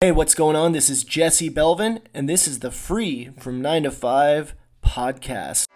Hey, what's going on? This is Jesse Belvin, and this is the Free from 9 to 5 podcast.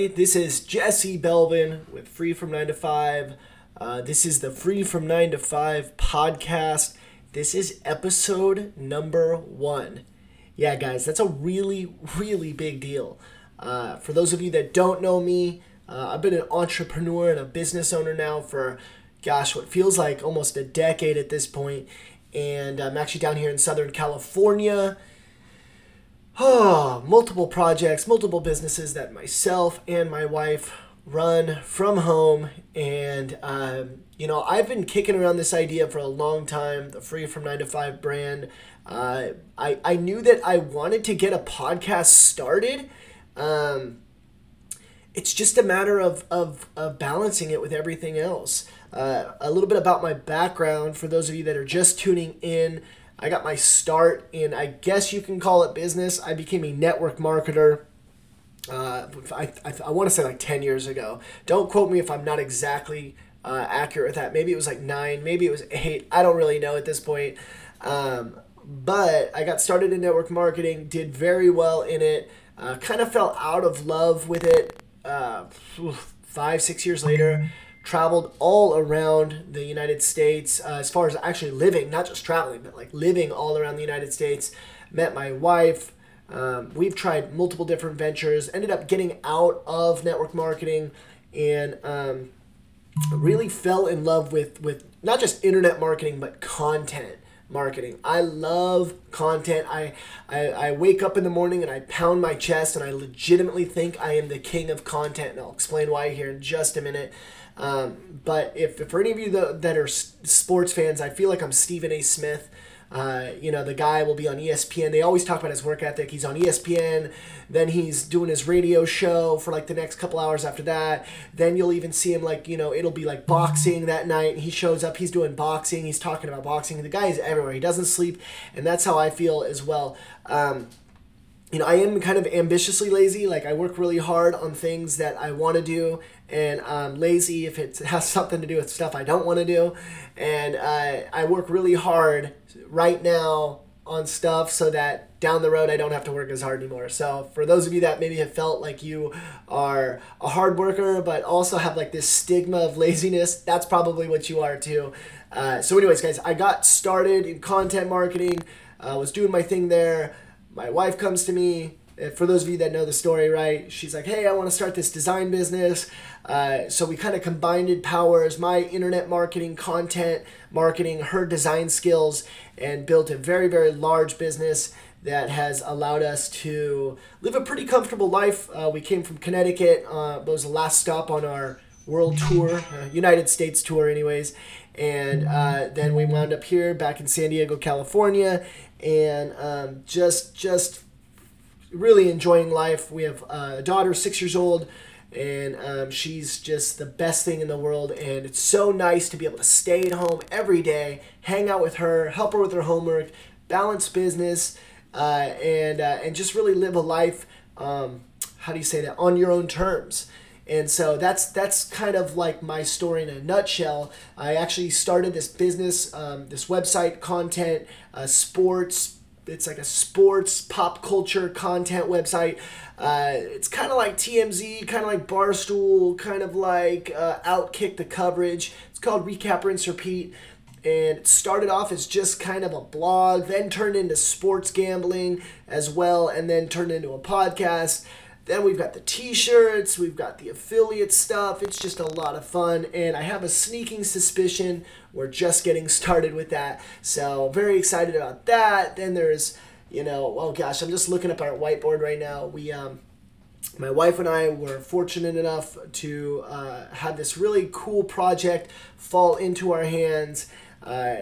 Everybody? This is Jesse Belvin with Free from 9 to 5. Uh, this is the Free from 9 to 5 podcast. This is episode number one. Yeah, guys, that's a really, really big deal. Uh, for those of you that don't know me, uh, I've been an entrepreneur and a business owner now for, gosh, what feels like almost a decade at this point. And I'm actually down here in Southern California. Oh, multiple projects, multiple businesses that myself and my wife run from home. And, um, you know, I've been kicking around this idea for a long time the Free from 9 to 5 brand. Uh, I, I knew that I wanted to get a podcast started. Um, it's just a matter of, of, of balancing it with everything else. Uh, a little bit about my background for those of you that are just tuning in. I got my start in, I guess you can call it business. I became a network marketer. Uh, I, I, I want to say like 10 years ago. Don't quote me if I'm not exactly uh, accurate with that. Maybe it was like nine, maybe it was eight. I don't really know at this point. Um, but I got started in network marketing, did very well in it, uh, kind of fell out of love with it uh, five, six years later traveled all around the United States uh, as far as actually living, not just traveling, but like living all around the United States. Met my wife. Um, we've tried multiple different ventures, ended up getting out of network marketing and um, really fell in love with, with not just internet marketing, but content marketing. I love content. I, I, I wake up in the morning and I pound my chest and I legitimately think I am the king of content. And I'll explain why here in just a minute. Um, but if, for any of you that, that are sports fans, I feel like I'm Stephen A. Smith. Uh, you know, the guy will be on ESPN. They always talk about his work ethic. He's on ESPN. Then he's doing his radio show for like the next couple hours after that. Then you'll even see him like, you know, it'll be like boxing that night. He shows up, he's doing boxing, he's talking about boxing. The guy is everywhere. He doesn't sleep. And that's how I feel as well. Um, you know, I am kind of ambitiously lazy. Like I work really hard on things that I want to do, and I'm lazy if it has something to do with stuff I don't want to do. And uh, I work really hard right now on stuff so that down the road I don't have to work as hard anymore. So for those of you that maybe have felt like you are a hard worker but also have like this stigma of laziness, that's probably what you are too. Uh, so anyways, guys, I got started in content marketing. I uh, was doing my thing there my wife comes to me. Uh, for those of you that know the story, right? She's like, "Hey, I want to start this design business." Uh, so we kind of combined powers, my internet marketing, content marketing, her design skills, and built a very, very large business that has allowed us to live a pretty comfortable life. Uh, we came from Connecticut. Uh, was the last stop on our world tour, uh, United States tour, anyways. And uh, then we wound up here back in San Diego, California, and um, just just really enjoying life. We have a daughter, six years old, and um, she's just the best thing in the world. And it's so nice to be able to stay at home every day, hang out with her, help her with her homework, balance business, uh, and uh, and just really live a life. Um, how do you say that on your own terms? And so that's that's kind of like my story in a nutshell. I actually started this business, um, this website content, uh, sports. It's like a sports pop culture content website. Uh, it's kind of like TMZ, kind of like Barstool, kind of like uh, Outkick the coverage. It's called Recap Rinse Repeat and it started off as just kind of a blog, then turned into sports gambling as well, and then turned into a podcast. Then we've got the t-shirts, we've got the affiliate stuff. It's just a lot of fun and I have a sneaking suspicion we're just getting started with that. So, very excited about that. Then there's, you know, oh gosh, I'm just looking up our whiteboard right now. We um my wife and I were fortunate enough to uh, have this really cool project fall into our hands uh,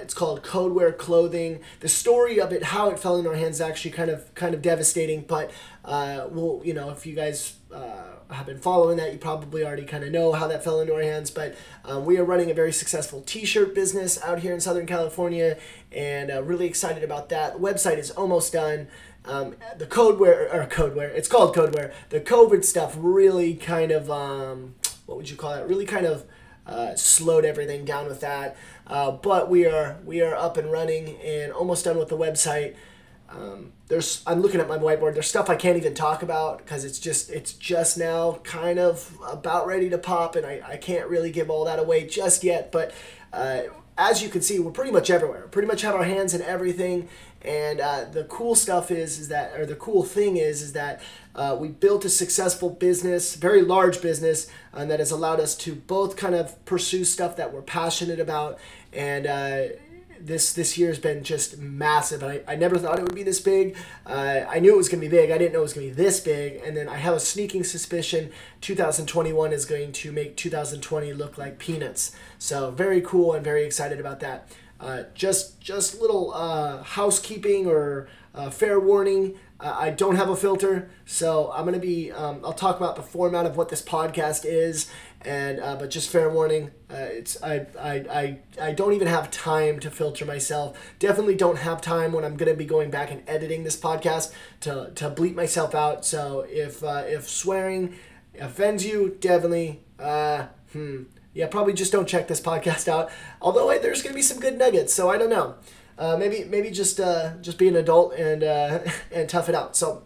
it's called Codewear Clothing. The story of it, how it fell in our hands, is actually kind of kind of devastating. But uh, well, you know, if you guys uh, have been following that, you probably already kind of know how that fell into our hands. But um, we are running a very successful T-shirt business out here in Southern California, and uh, really excited about that. The website is almost done. Um, the codeware or codeware, it's called codeware. The COVID stuff really kind of um, what would you call it? Really kind of uh, slowed everything down with that. Uh, but we are we are up and running and almost done with the website. Um, there's I'm looking at my whiteboard. There's stuff I can't even talk about because it's just it's just now kind of about ready to pop, and I, I can't really give all that away just yet. But uh, as you can see, we're pretty much everywhere. Pretty much have our hands in everything. And uh, the cool stuff is, is that, or the cool thing is, is that uh, we built a successful business, very large business, and that has allowed us to both kind of pursue stuff that we're passionate about and uh, this this year has been just massive. I, I never thought it would be this big. Uh, I knew it was going to be big. I didn't know it was going to be this big. And then I have a sneaking suspicion 2021 is going to make 2020 look like peanuts. So very cool and very excited about that. Uh, just just little uh, housekeeping or uh, fair warning. Uh, I don't have a filter, so I'm gonna be. Um, I'll talk about the format of what this podcast is and uh, but just fair warning, uh, it's I, I I I don't even have time to filter myself. Definitely don't have time when I'm gonna be going back and editing this podcast to to bleep myself out. So if uh, if swearing offends you, definitely uh, hmm yeah probably just don't check this podcast out. Although hey, there's gonna be some good nuggets, so I don't know. Uh, maybe maybe just uh, just be an adult and uh, and tough it out. So.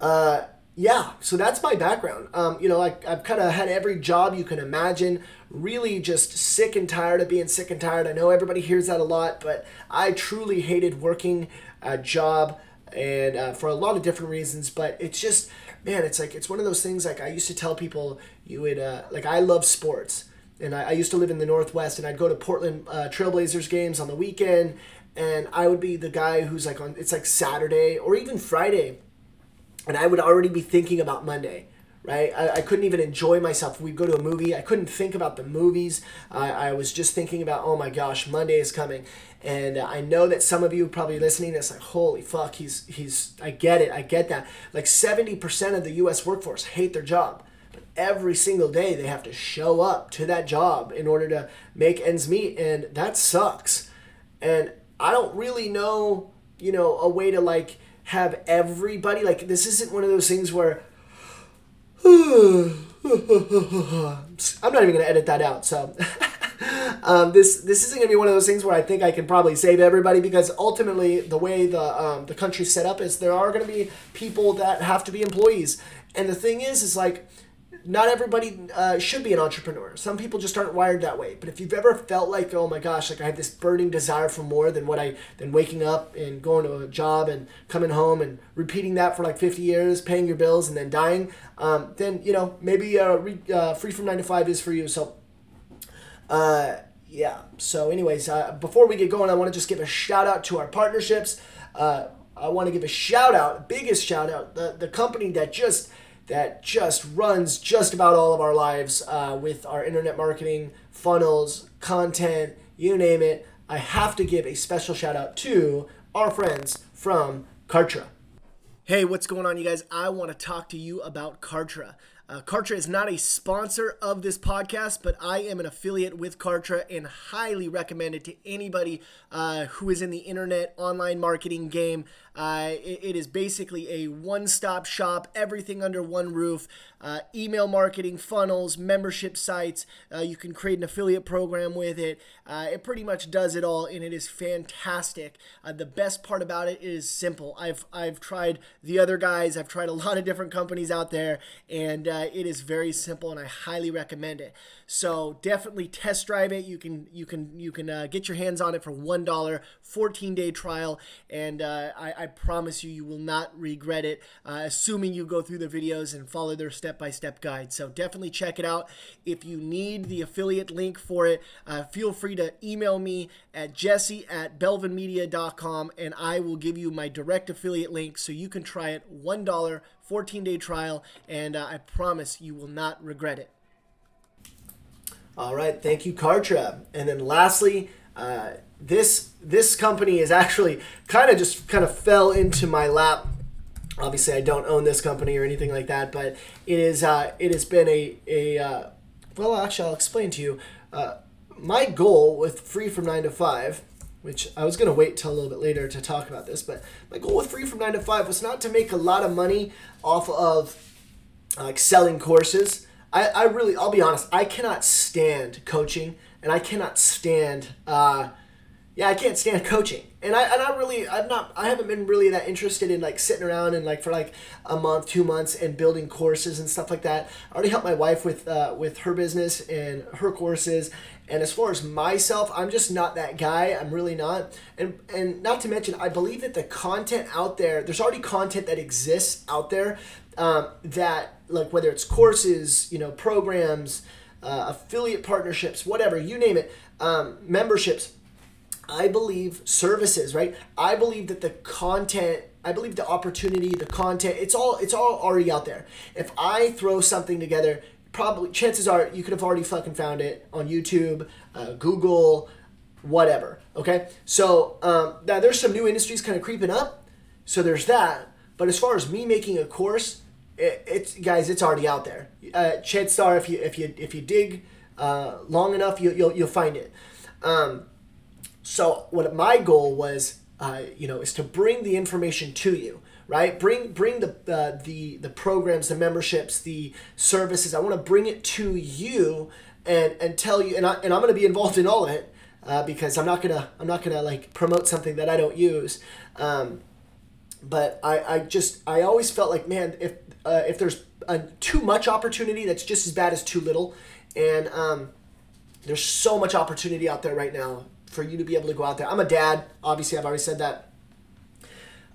Uh, yeah, so that's my background. Um, you know, I, I've kind of had every job you can imagine. Really, just sick and tired of being sick and tired. I know everybody hears that a lot, but I truly hated working a job, and uh, for a lot of different reasons. But it's just, man, it's like it's one of those things. Like I used to tell people, you would uh, like I love sports, and I, I, used to live in the Northwest, and I'd go to Portland uh, Trailblazers games on the weekend, and I would be the guy who's like on. It's like Saturday or even Friday and I would already be thinking about Monday. Right, I, I couldn't even enjoy myself. We'd go to a movie. I couldn't think about the movies. I, I was just thinking about, oh my gosh, Monday is coming, and I know that some of you probably listening. It's like, holy fuck, he's he's. I get it. I get that. Like seventy percent of the U.S. workforce hate their job But every single day they have to show up to that job in order to make ends meet and that sucks and i don't really know you know a way to like have everybody like this isn't one of those things where I'm not even gonna edit that out. So um, this this isn't gonna be one of those things where I think I can probably save everybody because ultimately the way the um, the country's set up is there are gonna be people that have to be employees, and the thing is is like not everybody uh, should be an entrepreneur. Some people just aren't wired that way. But if you've ever felt like, oh my gosh, like I have this burning desire for more than what I than waking up and going to a job and coming home and repeating that for like 50 years, paying your bills and then dying, um, then you know maybe uh, re, uh, free from nine to five is for you. So, uh, yeah. So, anyways, uh, before we get going, I want to just give a shout out to our partnerships. Uh, I want to give a shout out, biggest shout out, the the company that just that just runs just about all of our lives uh, with our internet marketing, funnels, content, you name it. I have to give a special shout out to our friends from Kartra. Hey, what's going on, you guys? I want to talk to you about Kartra. Uh, Kartra is not a sponsor of this podcast, but I am an affiliate with Kartra and highly recommend it to anybody uh, who is in the internet online marketing game. Uh, it, it is basically a one stop shop, everything under one roof. Uh, email marketing, funnels, membership sites. Uh, you can create an affiliate program with it. Uh, it pretty much does it all, and it is fantastic. Uh, the best part about it is simple. I've I've tried the other guys. I've tried a lot of different companies out there, and uh, it is very simple, and I highly recommend it. So definitely test drive it. You can you can you can get your hands on it for one dollar, 14 day trial, and uh, I, I, promise you you will not regret it. Uh, assuming you go through the videos and follow their step by step guide. So definitely check it out. If you need the affiliate link for it, uh, feel free to email me at jesse at belvinmedia.com and I will give you my direct affiliate link so you can try it one dollar, 14 day trial, and uh, I promise you will not regret it. All right, thank you, Kartra. And then lastly, uh, this this company is actually kind of just kind of fell into my lap obviously I don't own this company or anything like that, but it is uh, it has been a a uh, well actually I'll explain to you. Uh, my goal with free from nine to five, which I was gonna wait till a little bit later to talk about this, but my goal with free from nine to five was not to make a lot of money off of like selling courses. I, I really I'll be honest, I cannot stand coaching and I cannot stand uh, yeah, I can't stand coaching. And I and I really I'm not I haven't been really that interested in like sitting around and like for like a month, two months and building courses and stuff like that. I already helped my wife with uh, with her business and her courses. And as far as myself, I'm just not that guy. I'm really not. And and not to mention, I believe that the content out there, there's already content that exists out there um, that like whether it's courses, you know, programs, uh, affiliate partnerships, whatever, you name it, um, memberships I believe services, right? I believe that the content, I believe the opportunity, the content, it's all it's all already out there. If I throw something together, probably chances are you could have already fucking found it on YouTube, uh, Google, whatever. Okay, so um, now there's some new industries kind of creeping up, so there's that. But as far as me making a course, it, it's guys, it's already out there. Uh, chances are, if you if you if you dig uh, long enough, you, you'll you'll find it. Um, so what my goal was, uh, you know, is to bring the information to you, right? Bring bring the uh, the the programs, the memberships, the services. I want to bring it to you and and tell you, and I and I'm going to be involved in all of it uh, because I'm not gonna I'm not gonna like promote something that I don't use. Um, but I, I just I always felt like man if uh, if there's a, too much opportunity that's just as bad as too little and um, there's so much opportunity out there right now for you to be able to go out there. I'm a dad, obviously, I've already said that.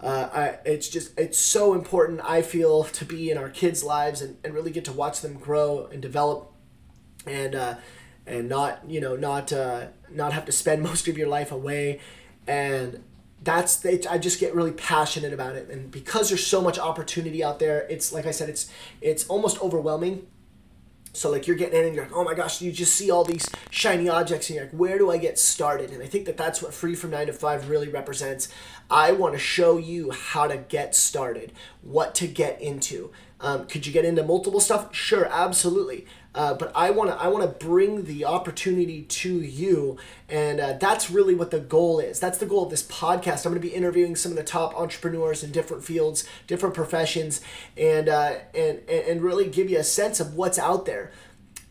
Uh, I, it's just it's so important I feel to be in our kids' lives and, and really get to watch them grow and develop, and uh, and not you know not uh, not have to spend most of your life away, and that's it, I just get really passionate about it, and because there's so much opportunity out there, it's like I said, it's it's almost overwhelming so like you're getting in and you're like, oh my gosh, you just see all these shiny objects and you're like, where do I get started? And I think that that's what Free from 9 to 5 really represents. I want to show you how to get started, what to get into. Um, could you get into multiple stuff? Sure, absolutely. Uh, but I want to I want to bring the opportunity to you, and uh, that's really what the goal is. That's the goal of this podcast. I'm going to be interviewing some of the top entrepreneurs in different fields, different professions, and uh, and and really give you a sense of what's out there.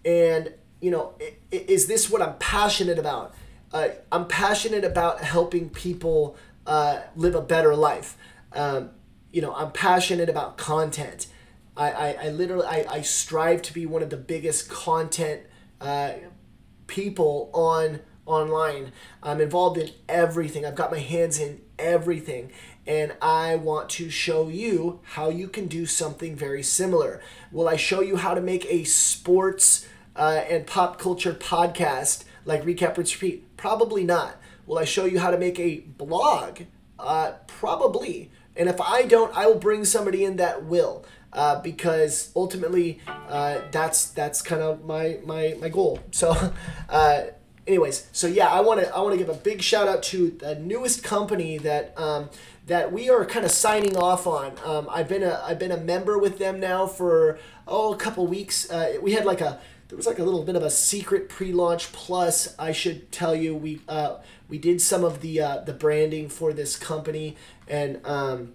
And you know, is this what I'm passionate about? Uh, I'm passionate about helping people uh, live a better life. Um, you know, I'm passionate about content. I, I, I literally I, I strive to be one of the biggest content uh, people on online. I'm involved in everything. I've got my hands in everything. And I want to show you how you can do something very similar. Will I show you how to make a sports uh, and pop culture podcast like Recap Rinse Repeat? Probably not. Will I show you how to make a blog? Uh, probably. And if I don't, I will bring somebody in that will uh, because ultimately uh, that's that's kind of my my my goal. So. Uh, anyways, so yeah, I want to I want to give a big shout out to the newest company that um, that we are kind of signing off on. Um, I've been a I've been a member with them now for oh a couple weeks. Uh, we had like a there was like a little bit of a secret pre-launch plus I should tell you we uh, we did some of the uh, the branding for this company and um,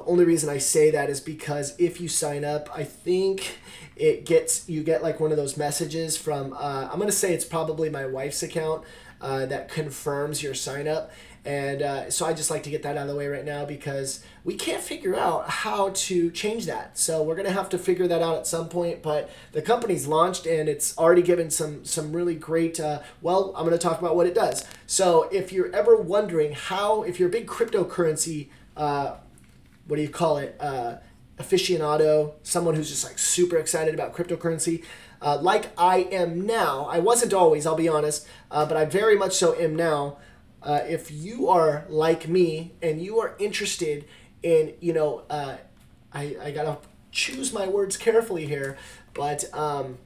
the only reason I say that is because if you sign up, I think it gets you get like one of those messages from uh, I'm gonna say it's probably my wife's account uh, that confirms your sign up. And uh, so I just like to get that out of the way right now because we can't figure out how to change that. So we're gonna have to figure that out at some point. But the company's launched and it's already given some some really great. Uh, well, I'm gonna talk about what it does. So if you're ever wondering how, if you're a big cryptocurrency uh, what do you call it? Uh, aficionado, someone who's just like super excited about cryptocurrency. Uh, like I am now, I wasn't always, I'll be honest, uh, but I very much so am now. Uh, if you are like me and you are interested in, you know, uh, I, I gotta choose my words carefully here, but um,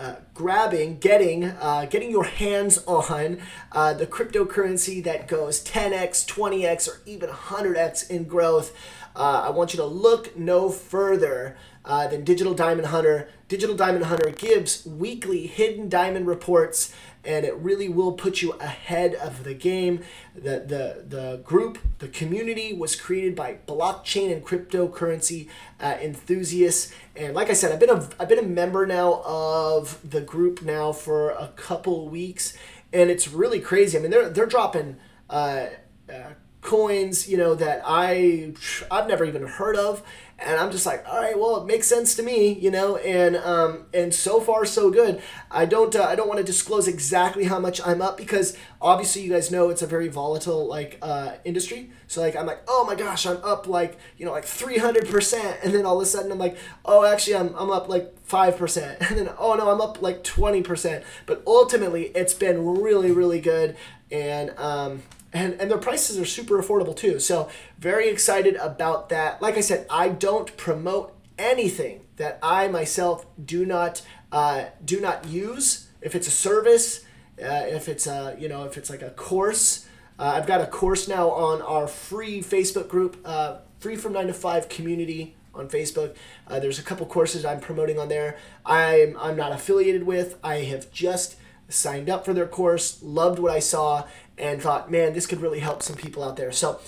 uh, grabbing, getting, uh, getting your hands on uh, the cryptocurrency that goes 10x, 20x, or even 100x in growth, uh, I want you to look no further uh, than Digital Diamond Hunter. Digital Diamond Hunter gives weekly hidden diamond reports and it really will put you ahead of the game. The, the, the group, the community was created by blockchain and cryptocurrency uh, enthusiasts. And like I said, I've been, a, I've been a member now of the group now for a couple weeks, and it's really crazy. I mean, they're, they're dropping uh, uh, coins, you know, that I, I've never even heard of and I'm just like, all right, well, it makes sense to me, you know, and um, and so far so good. I don't uh, I don't want to disclose exactly how much I'm up because obviously you guys know it's a very volatile like uh, industry. So like I'm like, oh my gosh, I'm up like you know like 300 percent, and then all of a sudden I'm like, oh actually I'm I'm up like five percent, and then oh no I'm up like 20 percent. But ultimately it's been really really good, and um, and and their prices are super affordable too. So very excited about that. Like I said, I don't promote anything that I myself do not uh, do not use. If it's a service, uh, if it's a you know if it's like a course, uh, I've got a course now on our free Facebook group, uh, free from nine to five community on Facebook. Uh, there's a couple courses I'm promoting on there. I'm I'm not affiliated with. I have just signed up for their course, loved what I saw, and thought, man, this could really help some people out there. So,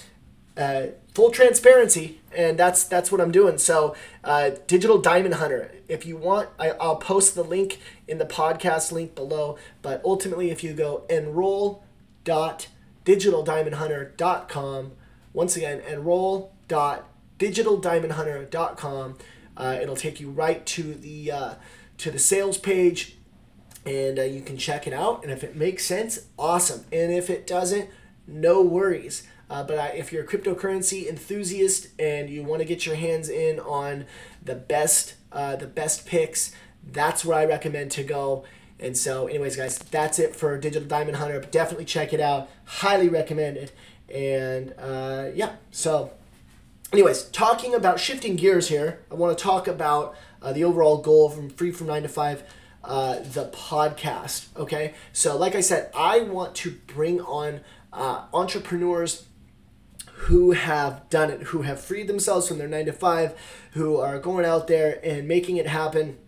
uh, full transparency, and that's that's what I'm doing. So, uh, Digital Diamond Hunter. If you want, I, I'll post the link in the podcast link below. But ultimately, if you go enroll.digitaldiamondhunter.com, once again, enroll.digitaldiamondhunter.com, uh, it'll take you right to the uh, to the sales page and uh, you can check it out. And if it makes sense, awesome. And if it doesn't, no worries. Uh, but if you're a cryptocurrency enthusiast and you want to get your hands in on the best, uh, the best picks, that's where I recommend to go. And so, anyways, guys, that's it for Digital Diamond Hunter. Definitely check it out. Highly recommend it. And uh, yeah, so, anyways, talking about shifting gears here, I want to talk about uh, the overall goal from Free from 9 to 5 uh, the podcast. Okay, so like I said, I want to bring on uh, entrepreneurs who have done it, who have freed themselves from their nine to five, who are going out there and making it happen.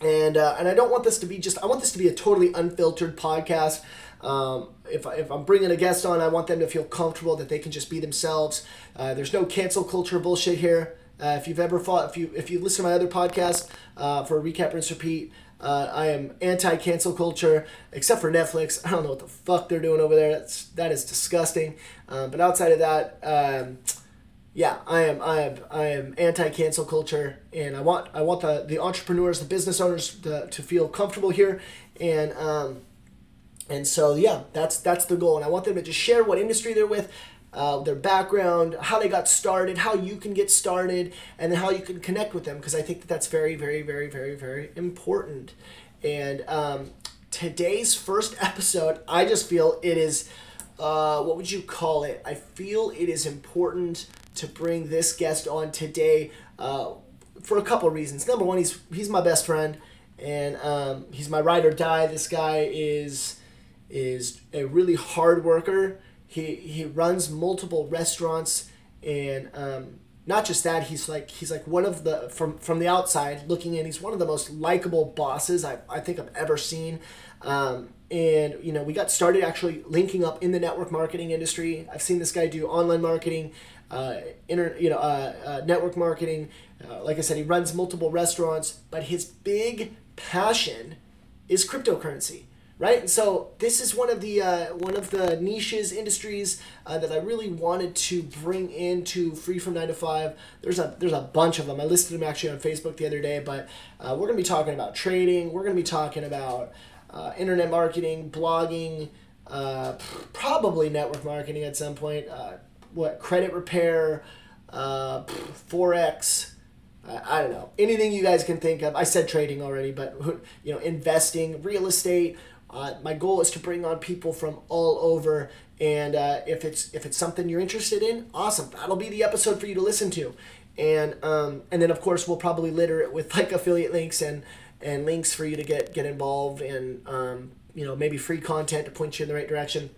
And uh, and I don't want this to be just. I want this to be a totally unfiltered podcast. Um, if, if I'm bringing a guest on, I want them to feel comfortable that they can just be themselves. Uh, there's no cancel culture bullshit here. Uh, if you've ever fought, if you if you listen to my other podcast uh, for recap, rinse, repeat, uh, I am anti cancel culture, except for Netflix. I don't know what the fuck they're doing over there. That's that is disgusting. Um, but outside of that, um, yeah, I am I am I am anti cancel culture, and I want I want the the entrepreneurs, the business owners, to, to feel comfortable here, and um, and so yeah, that's that's the goal, and I want them to just share what industry they're with, uh, their background, how they got started, how you can get started, and how you can connect with them because I think that that's very, very, very, very, very important. And um, today's first episode, I just feel it is, uh, what would you call it? I feel it is important to bring this guest on today uh, for a couple reasons. Number one, he's he's my best friend, and um, he's my ride or die. This guy is is a really hard worker he he runs multiple restaurants and um, not just that he's like he's like one of the from from the outside looking in he's one of the most likable bosses I, I think I've ever seen. Um, and you know we got started actually linking up in the network marketing industry. I've seen this guy do online marketing uh, inter, you know uh, uh, network marketing. Uh, like I said he runs multiple restaurants but his big passion is cryptocurrency right? And so this is one of the uh, one of the niches industries uh, that I really wanted to bring into Free from Nine to Five. There's a there's a bunch of them. I listed them actually on Facebook the other day, but uh, we're gonna be talking about trading. We're gonna be talking about uh, internet marketing, blogging, uh, probably network marketing at some point. Uh, what credit repair, forex. I don't know anything you guys can think of. I said trading already, but you know, investing, real estate, uh, my goal is to bring on people from all over, and uh, if it's if it's something you're interested in, awesome. That'll be the episode for you to listen to. and um, and then of course we'll probably litter it with like affiliate links and and links for you to get get involved and um, you know maybe free content to point you in the right direction.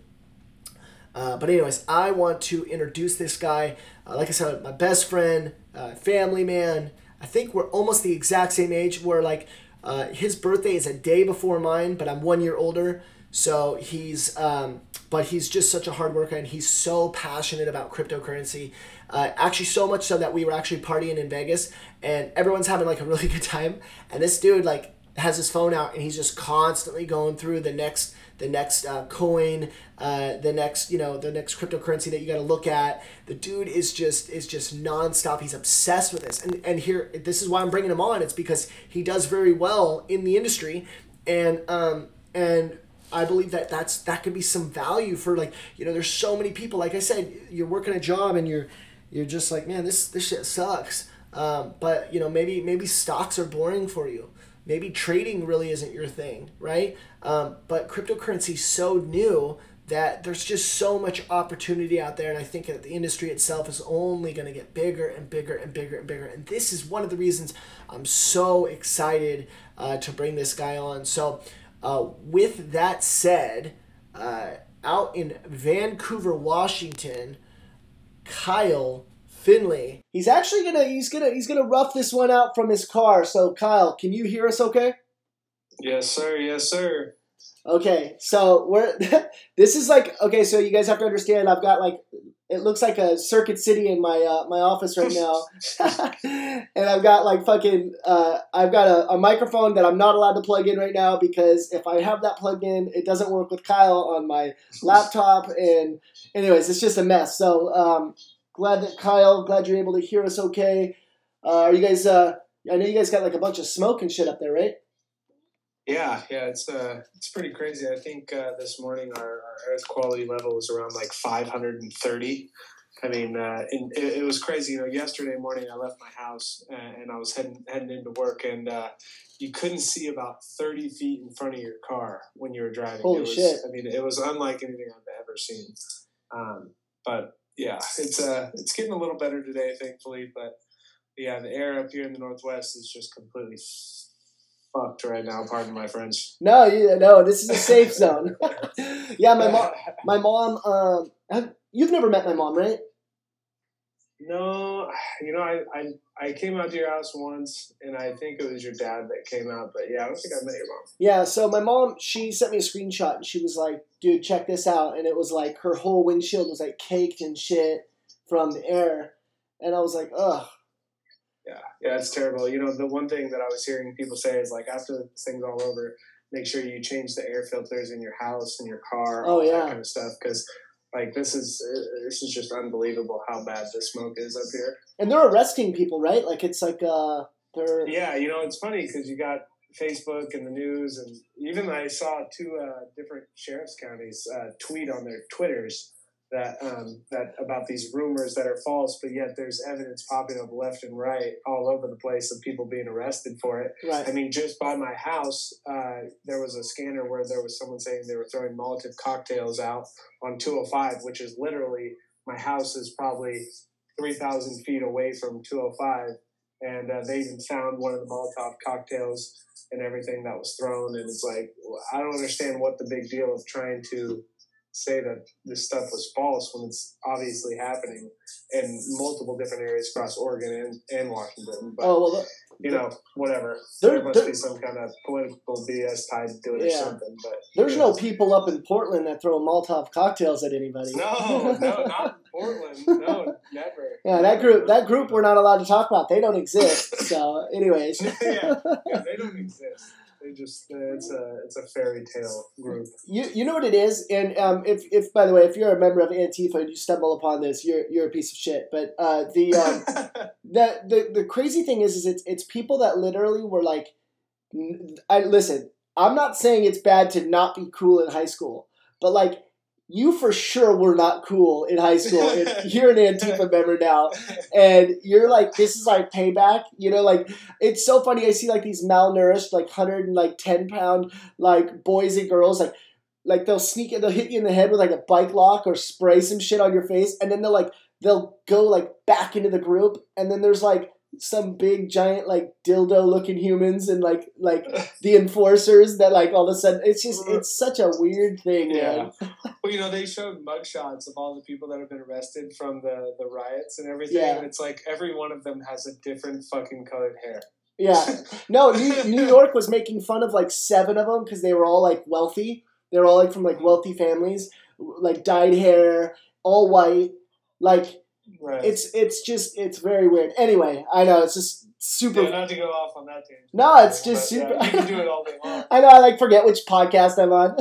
Uh, but anyways, I want to introduce this guy. Uh, like I said, my best friend, uh, family man. I think we're almost the exact same age. We're like uh, his birthday is a day before mine, but I'm one year older. So he's, um, but he's just such a hard worker and he's so passionate about cryptocurrency. Uh, actually, so much so that we were actually partying in Vegas and everyone's having like a really good time. And this dude like has his phone out and he's just constantly going through the next the next uh, coin, uh, the next you know the next cryptocurrency that you got to look at. The dude is just is just nonstop. He's obsessed with this, and and here this is why I'm bringing him on. It's because he does very well in the industry, and um and I believe that that's that could be some value for like you know there's so many people like I said you're working a job and you're you're just like man this this shit sucks um, but you know maybe maybe stocks are boring for you maybe trading really isn't your thing right? Um, but cryptocurrency is so new that there's just so much opportunity out there and I think that the industry itself is only going to get bigger and bigger and bigger and bigger. And this is one of the reasons I'm so excited uh, to bring this guy on. So uh, with that said, uh, out in Vancouver, Washington, Kyle Finley. He's actually gonna he's gonna he's gonna rough this one out from his car. So Kyle, can you hear us okay? Yes, sir. Yes, sir. Okay, so we're this is like okay, so you guys have to understand I've got like it looks like a circuit city in my uh, my office right now, and I've got like fucking uh, I've got a, a, microphone that I'm not allowed to plug in right now because if I have that plugged in, it doesn't work with Kyle on my laptop. And anyways, it's just a mess. So um, glad that Kyle, glad you're able to hear us okay. Uh, are you guys? Uh, I know you guys got like a bunch of smoke and shit up there, right? Yeah, yeah, it's uh, it's pretty crazy. I think uh, this morning our, our air quality level was around like 530. I mean, uh, it, it, was crazy. You know, yesterday morning I left my house and, and I was heading heading into work, and uh, you couldn't see about 30 feet in front of your car when you were driving. Holy it was, shit! I mean, it was unlike anything I've ever seen. Um, but yeah, it's uh, it's getting a little better today, thankfully. But yeah, the air up here in the northwest is just completely fucked right now. Pardon my French. No, you, no, this is a safe zone. yeah, my mom. My mom. Um, have, you've never met my mom, right? No, you know, I, I I came out to your house once, and I think it was your dad that came out. But yeah, I don't think I met your mom. Yeah, so my mom, she sent me a screenshot, and she was like, "Dude, check this out," and it was like her whole windshield was like caked and shit from the air, and I was like, "Ugh." Yeah, yeah, it's terrible. You know, the one thing that I was hearing people say is like after this thing's all over, make sure you change the air filters in your house and your car, oh yeah, that kind of stuff, because like this is this is just unbelievable how bad the smoke is up here. And they're arresting people, right? Like it's like uh, they're yeah. You know, it's funny because you got Facebook and the news, and even I saw two uh, different sheriff's counties uh, tweet on their twitters that um, that about these rumors that are false, but yet there's evidence popping up left and right all over the place of people being arrested for it. Right. I mean, just by my house, uh, there was a scanner where there was someone saying they were throwing Molotov cocktails out on 205, which is literally my house is probably 3,000 feet away from 205, and uh, they even found one of the Molotov cocktails and everything that was thrown, and it's like I don't understand what the big deal of trying to say that this stuff was false when it's obviously happening in multiple different areas across Oregon and, and Washington. But, oh, well, you know, whatever. There, there must there, be some kind of political BS tied to it yeah. or something. But there's no people up in Portland that throw Molotov cocktails at anybody. No, no, not in Portland. No, never. Yeah, that group, that group, we're not allowed to talk about. They don't exist. So, anyways. yeah, yeah, they don't exist. They just uh, it's a it's a fairy tale group. You you know what it is, and um, if if by the way, if you're a member of Antifa and you stumble upon this, you're you're a piece of shit. But uh, the um, the the the crazy thing is, is it's it's people that literally were like, I listen. I'm not saying it's bad to not be cool in high school, but like you for sure were not cool in high school. And you're an Antifa member now, and you're like, this is like payback. You know, like it's so funny. I see like these malnourished, like hundred and like ten pound like boys and girls, like like they'll sneak it, they'll hit you in the head with like a bike lock or spray some shit on your face, and then they'll like they'll go like back into the group, and then there's like some big giant like dildo looking humans and like like the enforcers that like all of a sudden it's just it's such a weird thing Yeah. man. Well, you know, they showed mugshots of all the people that have been arrested from the, the riots and everything. Yeah. And it's like every one of them has a different fucking colored hair. yeah no new, new york was making fun of like seven of them because they were all like wealthy they were all like from like mm-hmm. wealthy families like dyed hair all white like Right. it's it's just it's very weird anyway i know it's just super yeah, not to go off on that tangent. No, it's just But, yeah, super- you can do it all day long. I know I like forget which podcast I'm on.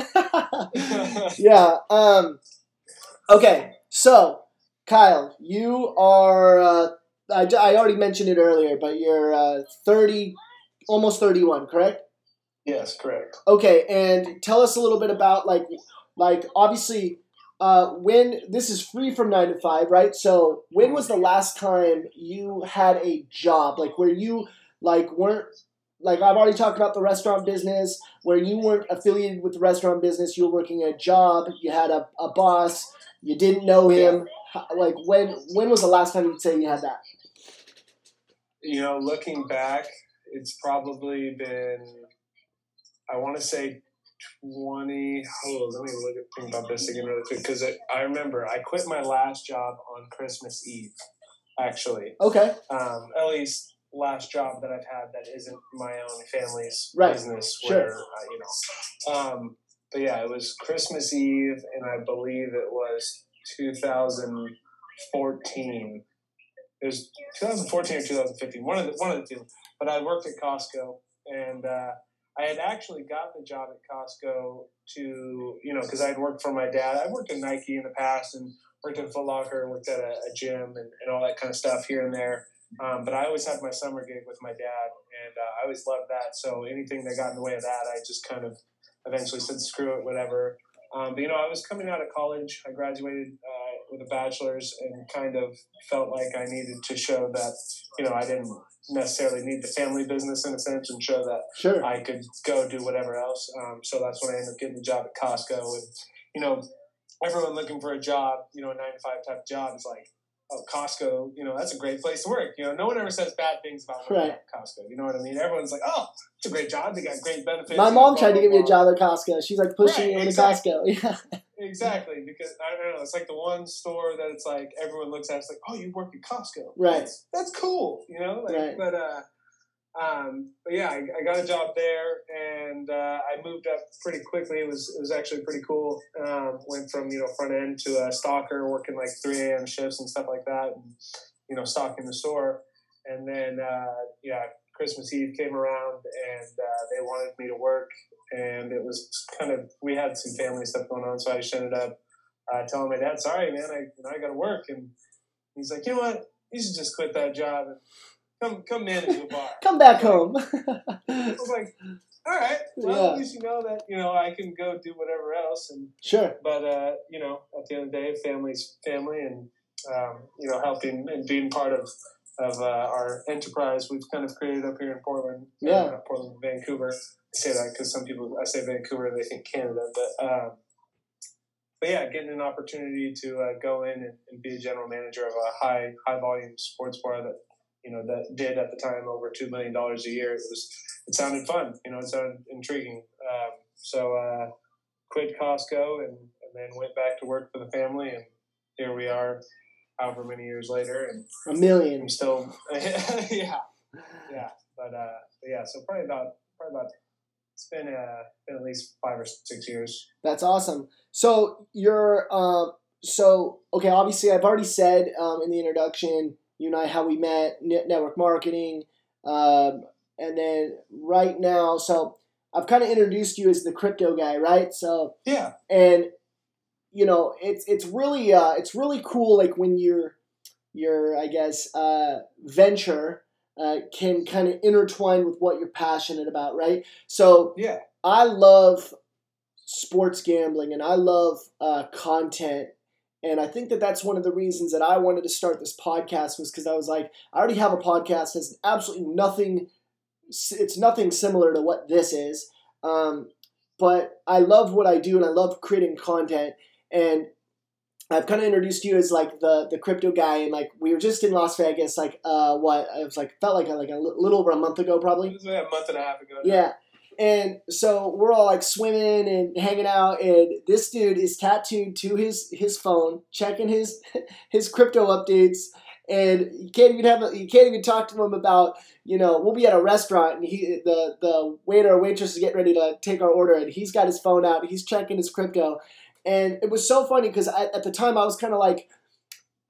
yeah. Um. Okay. So, Kyle, you are. Uh, I, I already mentioned it earlier, but you're uh, thirty, almost thirty-one, correct? yes, correct. Okay, and tell us a little bit about like, like obviously, uh, when this is free from nine to five, right? So, when was the last time you had a job, like where you like weren't like I've already talked about the restaurant business where you weren't affiliated with the restaurant business, you were working a job, you had a, a boss, you didn't know him. Like when when was the last time you'd say you had that? You know, looking back, it's probably been, I want to say 20. Oh, let me look at, think about this again really quick because I remember I quit my last job on Christmas Eve, actually. Okay. um, at least last job that I've had that isn't my own family's Right. business. Sure. Where uh, you know, um, but yeah, it was Christmas Eve, and I believe it was 2014. It was 2014 or 2015, one of the one of the two. But I worked at Costco, and uh, I had actually got the job at Costco to you know because I had worked for my dad. I worked at Nike in the past and worked at Foot Locker, worked at a, a gym, and, and all that kind of stuff here and there. Um, but I always had my summer gig with my dad, and uh, I always loved that. So anything that got in the way of that, I just kind of eventually said, "Screw it, whatever." Um, but you know, I was coming out of college. I graduated uh, with a bachelor's, and kind of felt like I needed to show that you know I didn't necessarily need the family business in a sense, and show that Sure. I could go do whatever else. Um, so that's when I ended up getting a job at Costco. And, you know, everyone looking for a job, you know, a nine to five type job is like, oh, Costco, you know, that's a great place to work. You know, no one ever says bad things about Right. Costco. You know what I mean? Everyone's like, oh, it's a great job. They got great benefits. My mom tried to give me a job at Costco. She's like pushing Right, me into exactly. Costco. Yeah. Exactly, because I don't know. It's like the one store that it's like everyone looks at. It's like, oh, you work at Costco, Right. That's, that's cool, you know. Like, Right. But uh, um, but yeah, I, I got a job there, and uh, I moved up pretty quickly. It was it was actually pretty cool. Um, went from you know front end to a stalker, working like three a.m. shifts and stuff like that, and you know stocking the store. And then uh, yeah, Christmas Eve came around, and uh, they wanted me to work, and it was kind of we had some family stuff going on, so I just ended up uh, telling my dad, "Sorry, man, I you know, I got to work." And he's like, "You know what? You should just quit that job and come come manage a bar." Come back home. I was like, "All right, well, Yeah. at least you know that you know I can go do whatever else." And sure. but uh, you know, at the end of the day, family's family, and um, you know, helping and being part of of uh, our enterprise we've kind of created up here in Portland. uh, Yeah. not Portland, Vancouver. I say that because some people I say Vancouver, they think Canada, but. Um, but yeah, getting an opportunity to uh, go in and, and be a general manager of a high high volume sports bar that you know that did at the time over two million dollars a year. It was it sounded fun, you know, it sounded intriguing. Um, so uh, quit Costco and, and then went back to work for the family, and here we are, however many years later, and A million. I'm still yeah yeah. But uh, yeah, so probably about probably about it's been uh, been at least five or six years. That's awesome. So you're um so okay. Obviously, I've already said um, in the introduction, you and I how we met, net- network marketing, um, and then right now, so I've kind of introduced you as the crypto guy, right? So Yeah, and you know it's it's really uh, it's really cool like when your your I guess uh, venture uh, can kind of intertwine with what you're passionate about, right? So yeah. I love sports gambling and I love uh, content. And I think that that's one of the reasons that I wanted to start this podcast was because I was like, I already have a podcast that's absolutely nothing, it's nothing similar to what this is. Um, but I love what I do and I love creating content. And I've kind of introduced you as like the the crypto guy, and like we were just in Las Vegas, like uh, what it was like felt like a, like a little over a month ago, probably. It was a month and a half ago. Yeah, and so we're all like swimming and hanging out, and this dude is tattooed to his his phone, checking his his crypto updates, and you can't even have a, you can't even talk to him about you know we'll be at a restaurant and he the the waiter or waitress is getting ready to take our order, and he's got his phone out, he's checking his crypto, and it was so funny because at the time I was kind of like.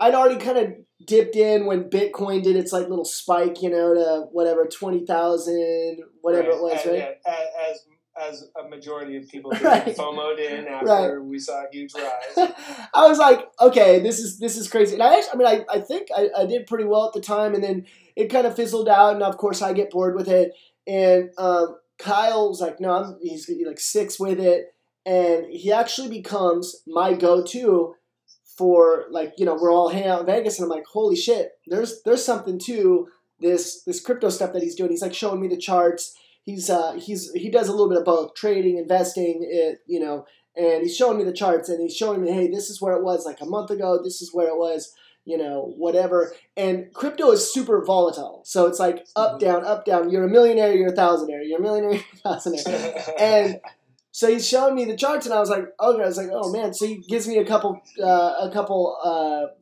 I'd already kind of dipped in when Bitcoin did its like little spike, you know, to whatever twenty thousand, whatever Right. it was, And- right? As as a majority of people did, Right. FOMO'd in after we saw a huge rise. I was like, okay, this is this is crazy. And I actually, I mean, I, I think I, I did pretty well at the time, and then it kind of fizzled out, and of course I get bored with it. And um, Kyle was like, no, I'm, he's like six with it, and he actually becomes my go-to for like you know we're all hanging out in Vegas, and I'm like, holy shit, there's there's something to this this crypto stuff that he's doing. He's like showing me the charts. He's uh he's he does a little bit of both trading, investing, it you know, and he's showing me the charts and he's showing me, hey, this is where it was like a month ago. This is where it was, you know, whatever. And crypto is super volatile, so it's like up, down, up, down. You're a millionaire, you're a thousandaire. You're a millionaire, you're a thousandaire. And so he's showing me the charts, and I was like, okay, I was like, oh man. So he gives me a couple, uh, a couple. Uh,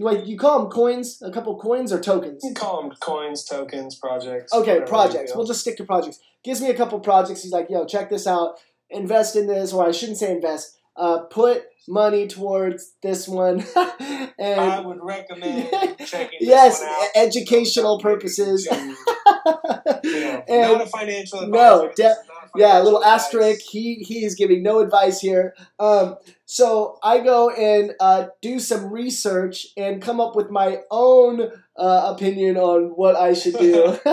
like you call them coins, a couple coins or tokens. you call them coins, tokens, projects. Okay, projects. We'll just stick to projects. Gives me a couple projects. He's like, yo, check this out. Invest in this, or I shouldn't say invest. Uh, put money towards this one. and I would recommend checking. yes, educational purposes. Know, And- not a financial advisor. No, de- yeah, a little asterisk. He he is giving no advice here. Um, so I go and uh, do some research and come up with my own uh, opinion on what I should do.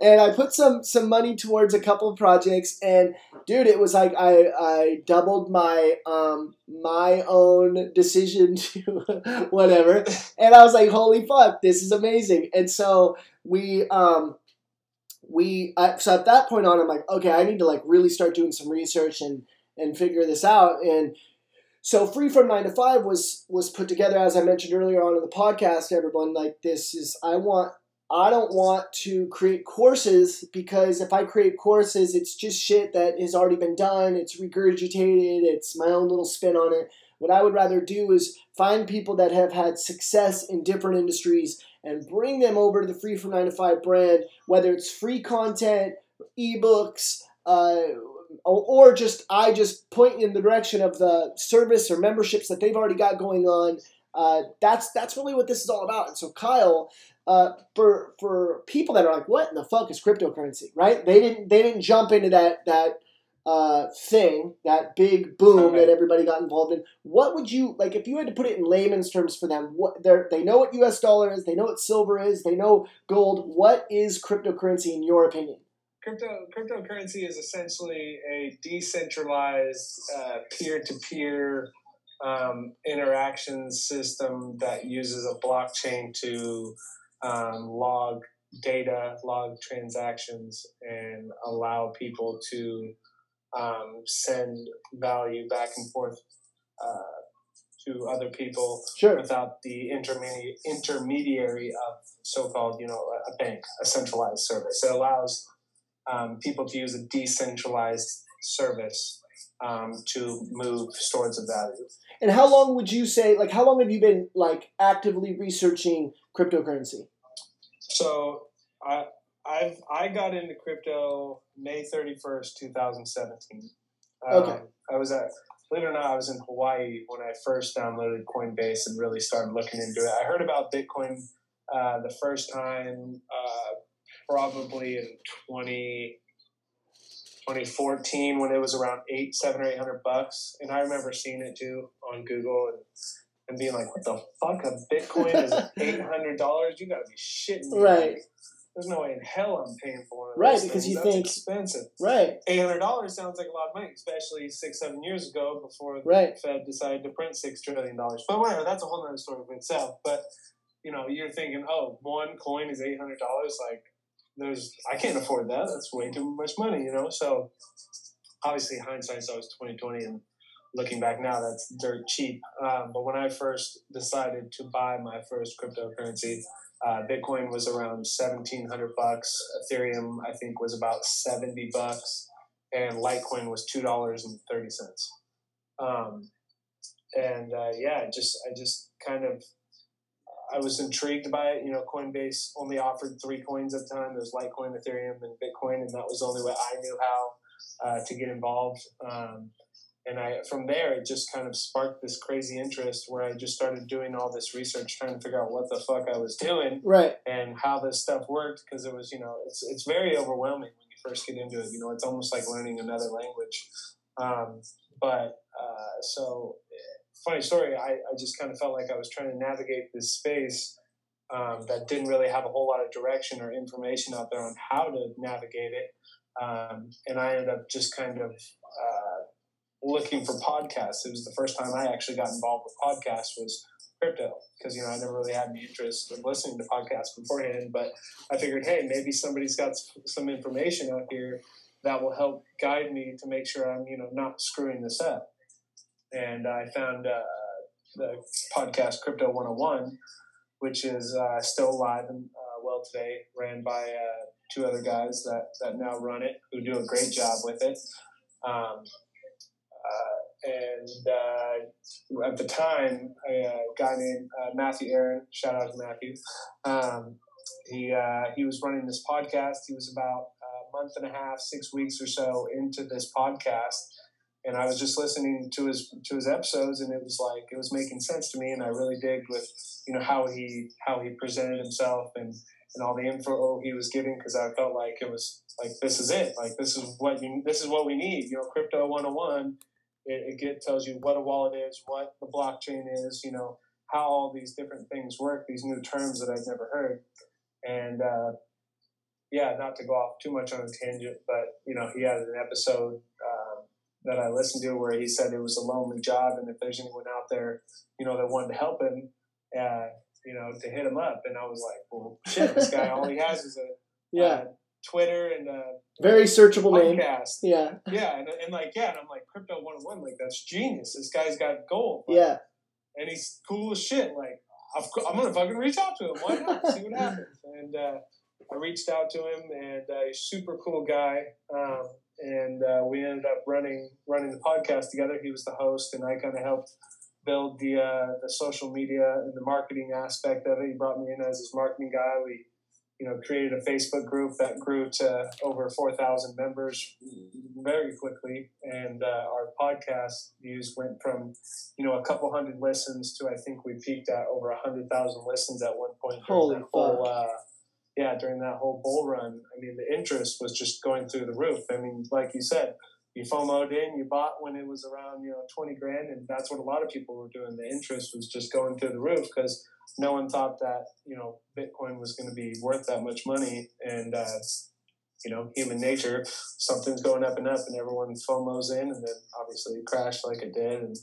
and I put some some money towards a couple of projects, and dude, it was like I I doubled my um my own decision to whatever, and I was like, holy fuck, this is amazing. And so we um we I, so at that point on i'm like okay i need to like really start doing some research and and figure this out. And so free from nine to five was was put together as i mentioned earlier on in the podcast everyone like this is i want i don't want to create courses because if i create courses it's just shit that has already been done. It's regurgitated. It's my own little spin on it. What i would rather do is find people that have had success in different industries and bring them over to the free from nine to five brand whether it's free content, ebooks, uh, or, just I just point in the direction of the service or memberships that they've already got going on. Uh, that's that's really what this is all about. And so Kyle, uh, for for people that are like, what in the fuck is cryptocurrency, right? They didn't they didn't jump into that that uh, thing, that big boom that everybody got involved in. What would you like if you had to put it in layman's terms for them? What they they know what U.S. dollar is, they know what silver is, they know gold. What is cryptocurrency in your opinion? Crypto cryptocurrency is essentially a decentralized uh, peer-to-peer um, interaction system that uses a blockchain to um, log data, log transactions, and allow people to um, send value back and forth uh, to other people Sure. without the intermediate intermediary of so-called, you know, a- a bank, a centralized service. It allows um, people to use a decentralized service um, to move stores of value. And how long would you say? Like, how long have you been like actively researching cryptocurrency? So I I've I got into crypto May thirty first, two thousand seventeen. Um, Okay. I was at believe it or not, I was in Hawaii when I first downloaded Coinbase and really started looking into it. I heard about Bitcoin uh, the first time uh, probably in 20, 2014 when it was around eight, seven or eight hundred bucks. And I remember seeing it too on Google and, and being like, what the fuck? A Bitcoin is eight hundred dollars? You gotta be shitting me. Right. There's no way in hell I'm paying for one of Right, those because things. you That's think- expensive. Right. Eight hundred dollars sounds like a lot of money, especially six, seven years ago before the Right. Fed decided to print six trillion dollars. But whatever, that's a whole other story for itself. But you know, you're thinking, oh, one coin is eight hundred dollars. Like, there's, I can't afford that. That's way too much money. You know. So obviously, hindsight's always twenty twenty, and looking back now, that's dirt cheap. Um, but when I first decided to buy my first cryptocurrency, uh, Bitcoin was around seventeen hundred bucks. Ethereum, I think, was about seventy bucks, and Litecoin was two dollars and thirty cents. Um, and uh, yeah, just I just kind of I was intrigued by it. You know, Coinbase only offered three coins at the time. There was Litecoin, Ethereum, and Bitcoin, and that was the only way I knew how uh, to get involved. Um, and I from there it just kind of sparked this crazy interest where I just started doing all this research trying to figure out what the fuck I was doing right. and how this stuff worked because it was you know it's it's very overwhelming when you first get into it you know it's almost like learning another language. Um, but uh, so funny story I, I just kind of felt like I was trying to navigate this space um, that didn't really have a whole lot of direction or information out there on how to navigate it. Um, and I ended up just kind of uh, looking for podcasts. It was the first time I actually got involved with podcasts was crypto because you know I never really had any interest in listening to podcasts beforehand. But I figured, hey, maybe somebody's got some information out here that will help guide me to make sure I'm you know not screwing this up. And I found uh, the podcast Crypto 101, which is uh, still alive and uh, well today, ran by uh, two other guys that, that now run it who do a great job with it. Um, and uh, at the time, a, guy named uh, Matthew Aaron, shout out to Matthew, um, he uh, he was running this podcast. He was about a month and a half, six weeks or so into this podcast, and I was just listening to his to his episodes, and it was like it was making sense to me, and I really digged with you know how he how he presented himself and and all the info he was giving because I felt like it was like this is it, like this is what you this is what we need, you know, crypto one hundred and one it, it get, tells you what a wallet is, what the blockchain is, you know, how all these different things work, these new terms that I've never heard. And uh, yeah, not to go off too much on a tangent, but you know, he had an episode um, that I listened to where he said it was a lonely job, and if there's anyone out there, you know, that wanted to help him, uh, you know, to hit him up. And I was like, well, shit, this guy, all he has is a yeah. Uh, Twitter and uh, very searchable podcast. name. Yeah, yeah, and, and like yeah, and I'm like crypto one on one, like that's genius. This guy's got gold. Like, yeah, and he's cool as shit. Like I'm gonna fucking reach out to him. Why not? See what happens. And uh, I reached out to him, and uh, he's super cool guy. Um, and uh, we ended up running running the podcast together. He was the host, and I kind of helped build the uh, the social media and the marketing aspect of it. He brought me in as his marketing guy. We you know, created a Facebook group that grew to over 4,000 members very quickly. And uh, our podcast views went from, you know, a couple hundred listens to I think we peaked at over 100,000 listens at one point. Holy fuck. Whole, uh, yeah, during that whole bull run. I mean, the interest was just going through the roof. I mean, like you said, you FOMOed in, you bought when it was around, you know, 20 grand. And that's what a lot of people were doing. The interest was just going through the roof because no one thought that you know Bitcoin was going to be worth that much money, and uh, you know human nature, something's going up and up, and everyone FOMO's in, and then obviously it crashed like it did, and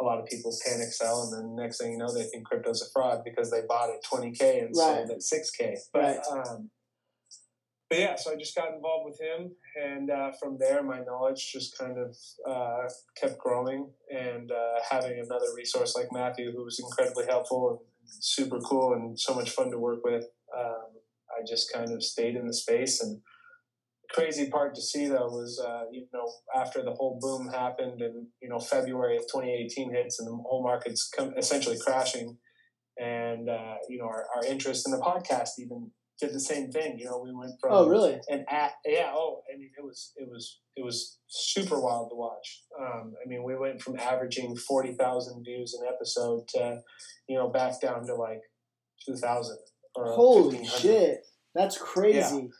a lot of people panic sell, and then next thing you know, they think crypto's a fraud because they bought at twenty k and right. sold at six k. But right. um, but yeah, so I just got involved with him, and uh, from there, my knowledge just kind of uh, kept growing. And uh, having another resource like Matthew, who was incredibly helpful and super cool and so much fun to work with. Um, I just kind of stayed in the space and the crazy part to see though was uh, you know after the whole boom happened and you know February of 2018 hits and the whole market's essentially crashing and uh, you know our, our interest in the podcast even did the same thing you know we went from oh really and at yeah oh I mean it was it was it was super wild to watch um, I mean we went from averaging 40,000 views an episode to you know, back down to like 2000. Holy shit. That's crazy.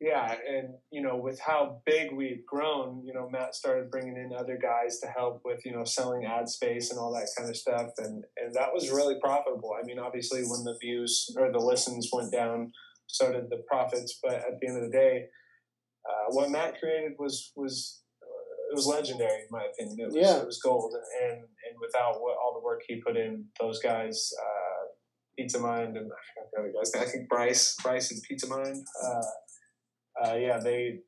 Yeah. yeah. And, you know, with how big we've grown, you know, Matt started bringing in other guys to help with, you know, selling ad space and all that kind of stuff. And, and that was really profitable. I mean, obviously, when the views or the listens went down, so did the profits. But at the end of the day, uh, what Matt created was was it was legendary in my opinion. It was, yeah. it was gold, and and without what, all the work he put in, those guys, uh, Pizza Mind, and I forgot the other guys. I think Bryce, Bryce and Pizza Mind. Uh, uh, yeah, they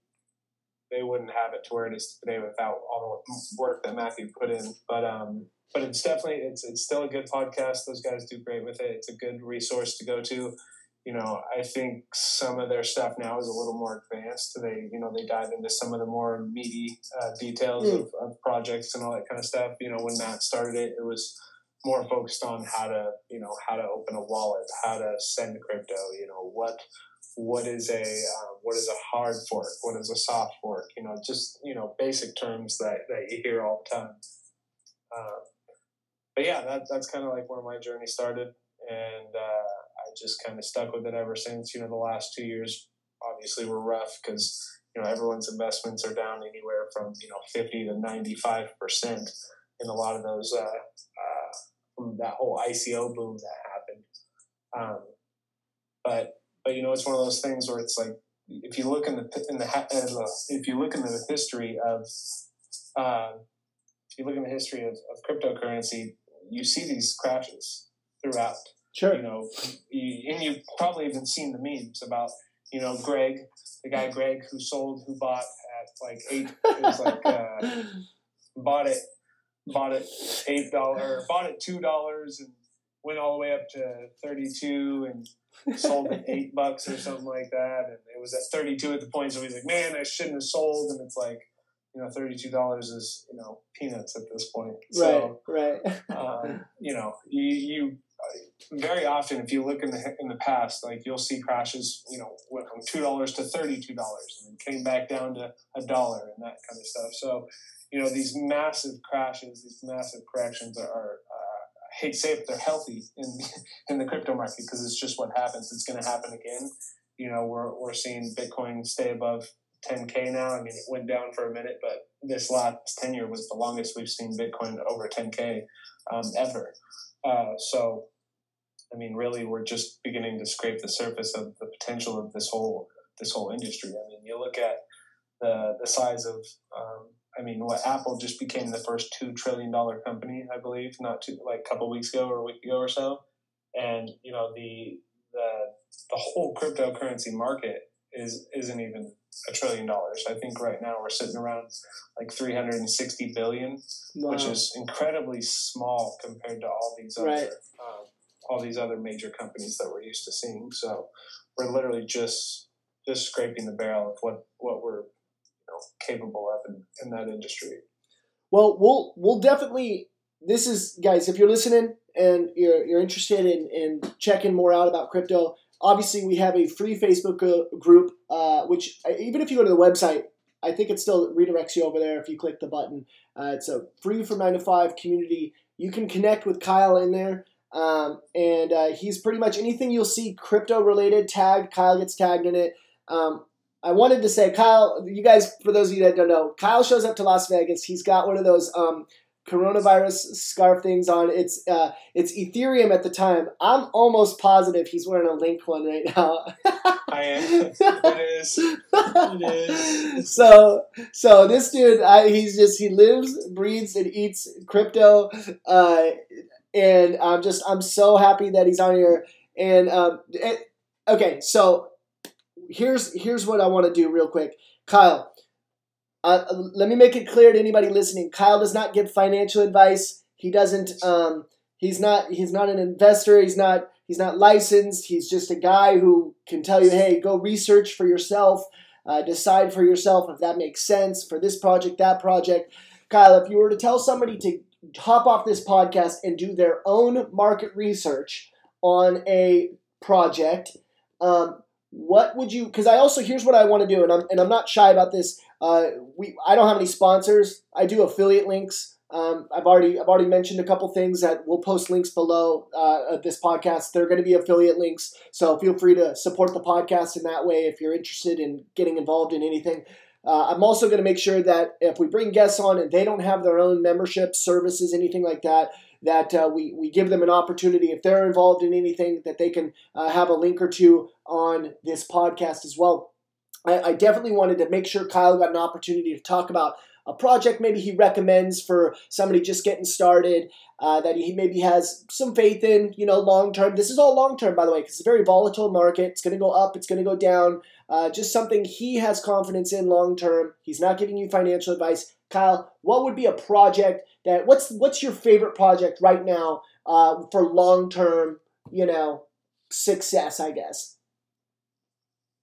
they wouldn't have it to where it is today without all the work that Matthew put in. But um, but it's definitely it's it's still a good podcast. Those guys do great with it. It's a good resource to go to. You know, I think some of their stuff now is a little more advanced. They you know they dive into some of the more meaty uh, details mm. of, of projects and all that kind of stuff. You know, when Matt started it, it was more focused on how to you know how to open a wallet, how to send crypto. You know what what is a uh, what is a hard fork, what is a soft fork. You know, just you know basic terms that that you hear all the time. Uh, but yeah, that, that's kind of like where my journey started, and uh, I just kind of stuck with it ever since. You know, the last two years obviously were rough because you know everyone's investments are down anywhere from you know fifty to ninety five percent in a lot of those uh, uh, from that whole ICO boom that happened. Um, but but you know, it's one of those things where it's like if you look in the in the uh, if you look in the history of uh, if you look in the history of, of cryptocurrency, you see these crashes throughout. Sure. You know, you, and you've probably even seen the memes about you know Greg, the guy Greg who sold, who bought at like eight. It was like uh, bought it, bought it eight dollar, bought it two dollars, and went all the way up to thirty two, and sold at eight bucks or something like that, and it was at thirty two at the point. So he's like, "Man, I shouldn't have sold," and it's like you know, thirty-two dollars is you know peanuts at this point. So, right, right. um, you know, you, you very often, if you look in the in the past, like you'll see crashes. You know, went from two dollars to thirty-two dollars, and then came back down to a dollar and that kind of stuff. So, you know, these massive crashes, these massive corrections are. are uh, I hate to say it, but they're healthy in in the crypto market because it's just what happens. It's going to happen again. You know, we're we're seeing Bitcoin stay above 10K now. I mean, it went down for a minute, but this last tenure was the longest we've seen Bitcoin over 10K um, ever. Uh, so, I mean, really, we're just beginning to scrape the surface of the potential of this whole this whole industry. I mean, you look at the the size of, um, I mean, what Apple just became the first two trillion dollar company, I believe, not too like a couple weeks ago or a week ago or so, and you know the the the whole cryptocurrency market is isn't even a trillion dollars. I think right now we're sitting around like 360 billion, wow. which is incredibly small compared to all these other right. um, all these other major companies that we're used to seeing. So we're literally just just scraping the barrel of what what we're you know capable of in, in that industry. Well, we'll we'll definitely. This is guys. If you're listening and you're you're interested in in checking more out about crypto, Obviously, we have a free Facebook group, uh, which uh, even if you go to the website, I think it still redirects you over there if you click the button. Uh, it's a free from 9 to 5 community. You can connect with Kyle in there. Um, and uh, he's pretty much anything you'll see crypto related tagged. Kyle gets tagged in it. Um, I wanted to say, Kyle, you guys, for those of you that don't know, Kyle shows up to Las Vegas. He's got one of those um, coronavirus scarf things on. It's uh, it's Ethereum at the time. I'm almost positive he's wearing a Link one right now. I am. It is. It is. So so this dude, I, he's just he lives, breathes, and eats crypto. Uh, and I'm just I'm so happy that he's on here. And um, it, okay, so here's here's what I want to do real quick, Kyle. Uh, let me make it clear to anybody listening: Kyle does not give financial advice. He doesn't. Um, he's not. He's not an investor. He's not. He's not licensed. He's just a guy who can tell you, "Hey, go research for yourself. Uh, decide for yourself if that makes sense for this project, that project." Kyle, if you were to tell somebody to hop off this podcast and do their own market research on a project, um, what would you? Because I also here's what I want to do, and I'm and I'm not shy about this. Uh, we I don't have any sponsors. I do affiliate links. Um, I've already I've already mentioned a couple things that we'll post links below uh, this podcast. They're going to be affiliate links, so feel free to support the podcast in that way if you're interested in getting involved in anything. Uh, I'm also going to make sure that if we bring guests on and they don't have their own membership services, anything like that, that uh, we, we give them an opportunity if they're involved in anything that they can uh, have a link or two on this podcast as well. I, I, definitely wanted to make sure Kyle got an opportunity to talk about a project maybe he recommends for somebody just getting started uh, that he maybe has some faith in, you know, long term. This is all long term, by the way, because it's a very volatile market. It's going to go up, it's going to go down. Uh, just something he has confidence in long term. He's not giving you financial advice. Kyle, what would be a project that what's what's your favorite project right now uh, for long term, you know, success? I guess.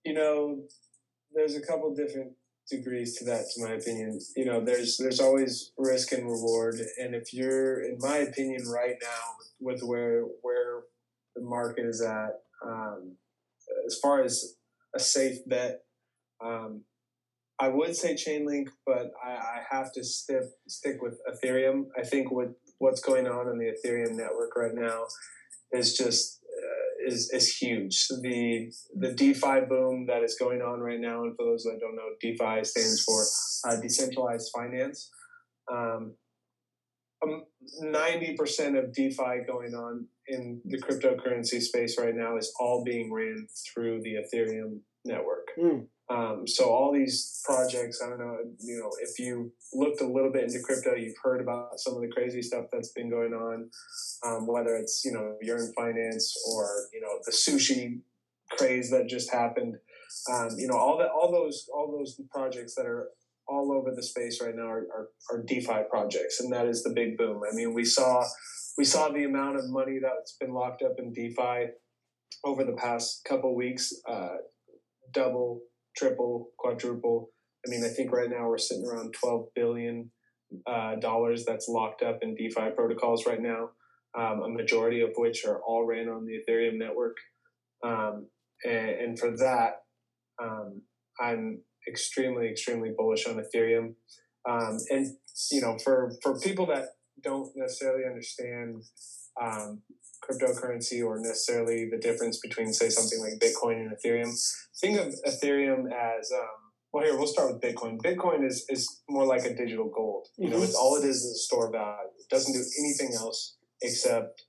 You know, there's a couple different degrees to that, to my opinion. You know, there's there's always risk and reward, and if you're, in my opinion, right now with where where the market is at, um, as far as a safe bet, um, I would say Chainlink, but I, I have to stick stick with Ethereum. I think what what's going on in the Ethereum network right now is just is, is huge. The the DeFi boom that is going on right now, and for those that don't know, DeFi stands for uh, decentralized finance. Um, um, ninety percent of DeFi going on in the cryptocurrency space right now is all being ran through the Ethereum network. Mm. Um, so all these projects, I don't know, you know, if you looked a little bit into crypto, you've heard about some of the crazy stuff that's been going on, um, whether it's you know Yearn Finance or you know the sushi craze that just happened. Um, you know, all that, all those, all those projects that are all over the space right now are, are, are DeFi projects, and that is the big boom. I mean, we saw we saw the amount of money that's been locked up in DeFi over the past couple weeks uh, double triple, quadruple. I mean, I think right now we're sitting around twelve billion uh, dollars that's locked up in DeFi protocols right now. Um, a majority of which are all ran on the Ethereum network, um, and, and, for that, um, I'm extremely, extremely bullish on Ethereum. Um, and you know, for for people that don't necessarily understand um, cryptocurrency or necessarily the difference between, say, something like Bitcoin and Ethereum. Think of Ethereum as um, well. Here, we'll start with Bitcoin. Bitcoin is is more like a digital gold. You know, it's all it is is a store value. It doesn't do anything else except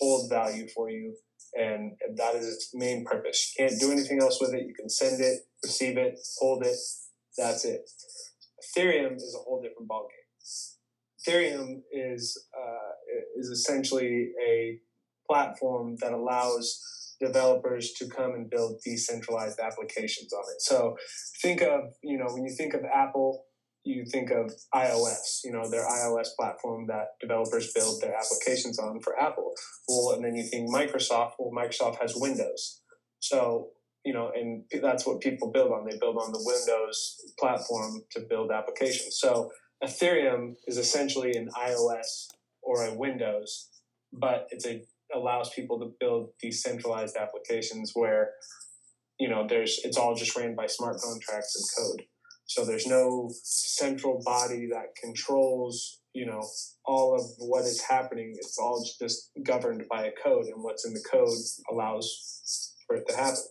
hold value for you, and that is its main purpose. You can't do anything else with it. You can send it, receive it, hold it. That's it. Ethereum is a whole different ballgame. Ethereum is uh, is essentially a platform that allows developers to come and build decentralized applications on it. So think of, you know, when you think of Apple, you think of iOS, you know, their iOS platform that developers build their applications on for Apple. Well, and then you think Microsoft, well, Microsoft has Windows. So, you know, and that's what people build on. They build on the Windows platform to build applications. So Ethereum is essentially an iOS or a Windows, but it's a allows people to build decentralized applications where you know there's it's all just ran by smart contracts and code. So there's no central body that controls you know all of what is happening. It's all just governed by a code and what's in the code allows for it to happen.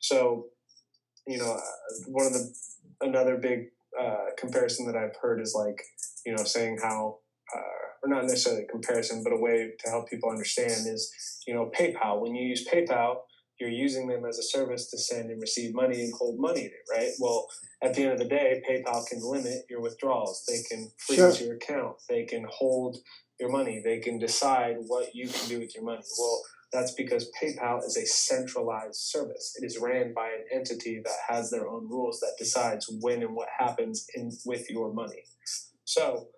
So you know one of the another big uh, comparison that i've heard is like you know saying how Uh, or not necessarily a comparison, but a way to help people understand is, you know, PayPal. When you use PayPal, you're using them as a service to send and receive money and hold money in it, right? Well, at the end of the day, PayPal can limit your withdrawals. They can freeze sure. your account. They can hold your money. They can decide what you can do with your money. Well, that's because PayPal is a centralized service. It is ran by an entity that has their own rules that decides when and what happens in with your money. So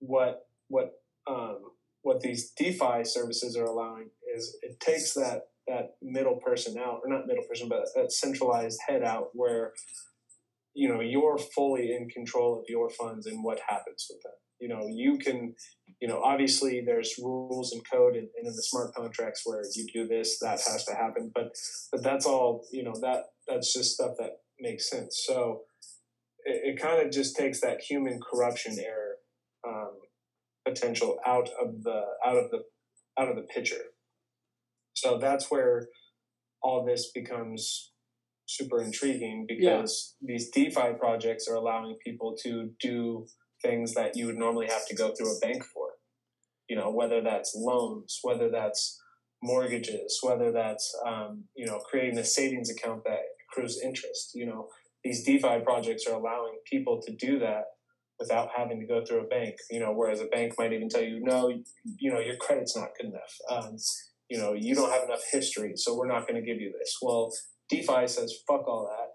what what um, what these DeFi services are allowing is it takes that that middle person out, or not middle person, but that centralized head out, where you know you're fully in control of your funds and what happens with them. You know, you can, you know, obviously there's rules and code and, and in the smart contracts where you do this, that has to happen, but but that's all. You know, that that's just stuff that makes sense. So it, it kind of just takes that human corruption error potential out of the out of the out of the picture. So that's where all this becomes super intriguing because yeah. these DeFi projects are allowing people to do things that you would normally have to go through a bank for. You know, whether that's loans, whether that's mortgages, whether that's um, you know creating a savings account that accrues interest. You know, these DeFi projects are allowing people to do that without having to go through a bank. You know, whereas a bank might even tell you, no, you know, your credit's not good enough. Um, you know, you don't have enough history, so we're not going to give you this. Well, DeFi says, fuck all that.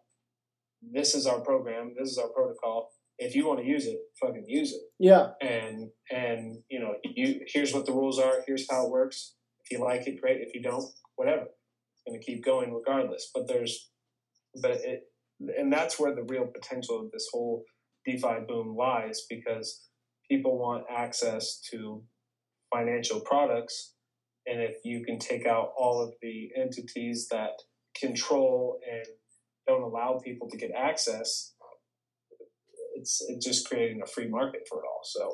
This is our program. This is our protocol. If you want to use it, fucking use it. Yeah. And and you know, you here's what the rules are. Here's how it works. If you like it, great. If you don't, whatever. It's going to keep going regardless. But there's, but it, and that's where the real potential of this whole DeFi boom lies because people want access to financial products. And if you can take out all of the entities that control and don't allow people to get access, it's it's just creating a free market for it all. So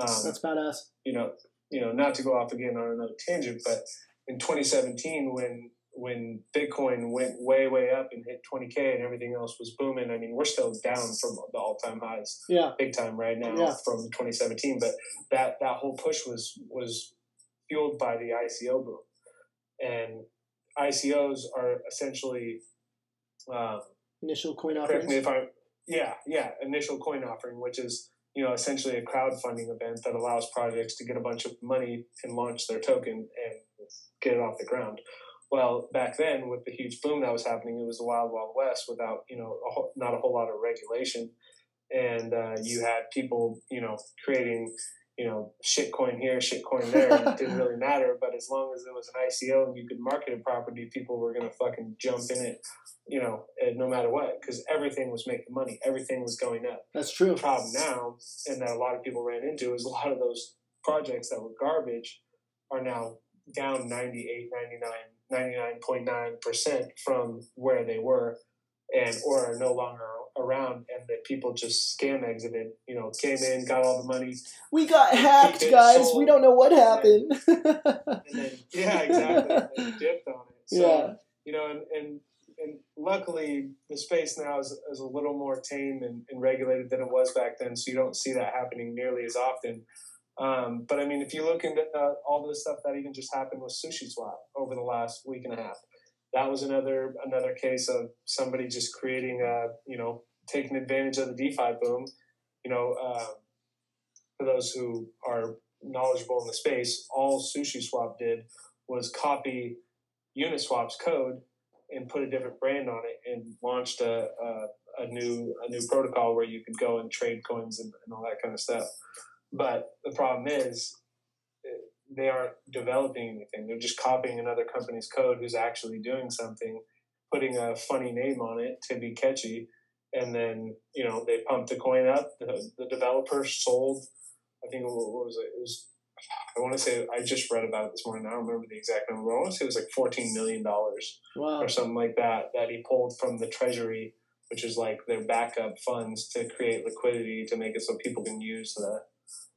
um, that's badass. You know, you know, not to go off again on another tangent, but in 2017 when when Bitcoin went way way up and hit 20k and everything else was booming. I mean, we're still down from the all time highs, yeah, big time right now yeah. from 2017. But that that whole push was was fueled by the ICO boom, and ICOs are essentially um, initial coin offerings. If I, yeah, yeah, initial coin offering, which is you know essentially a crowdfunding event that allows projects to get a bunch of money and launch their token and get it off the ground. Well, back then, with the huge boom that was happening, it was the wild, wild west without, you know, a whole, not a whole lot of regulation. And uh, you had people, you know, creating, you know, shitcoin here, shitcoin there. and it didn't really matter. But as long as it was an ICO and you could market a property, people were going to fucking jump in it, you know, no matter what, because everything was making money. Everything was going up. That's true. The problem now, and that a lot of people ran into, is a lot of those projects that were garbage are now down 98, 99 99.9% from where they were and or are no longer around and that people just scam exited you know came in got all the money. We got hacked guys. Sold, we don't know what happened and then, and then, yeah exactly. And dipped on it. So, yeah. you know and, and and luckily the space now is, is a little more tame and, and regulated than it was back then so you don't see that happening nearly as often um, but I mean, if you look into uh, all the stuff that even just happened with Sushi Swap over the last week and a half, that was another another case of somebody just creating a you know taking advantage of the DeFi boom. You know, uh, for those who are knowledgeable in the space, all Sushi Swap did was copy Uniswap's code and put a different brand on it and launched a, a, a new a new protocol where you could go and trade coins and, and all that kind of stuff. But the problem is, they aren't developing anything. They're just copying another company's code who's actually doing something, putting a funny name on it to be catchy, and then you know they pumped the coin up. The, the developer sold. I think what was it? It was. I want to say I just read about it this morning. I don't remember the exact number. I want to say it was like fourteen million dollars wow. or something like that that he pulled from the treasury, which is like their backup funds to create liquidity to make it so people can use the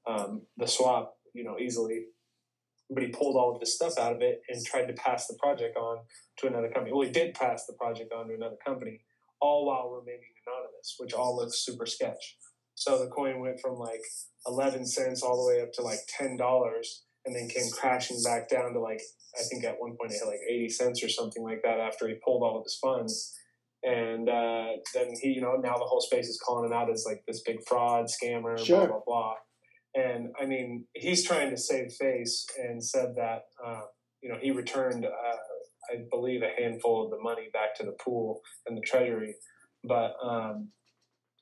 um, the swap, you know, easily. But he pulled all of this stuff out of it and tried to pass the project on to another company. Well, he did pass the project on to another company, all while remaining anonymous, which all looks super sketch. So the coin went from like 11 cents all the way up to like $10 and then came crashing back down to like, I think at one point it hit like 80 cents or something like that after he pulled all of his funds. And uh, then he, you know, now the whole space is calling him out as like this big fraud, scammer, sure. blah, blah, blah. And I mean, he's trying to save face and said that, uh, you know, he returned, uh, I believe, a handful of the money back to the pool and the treasury. But, um,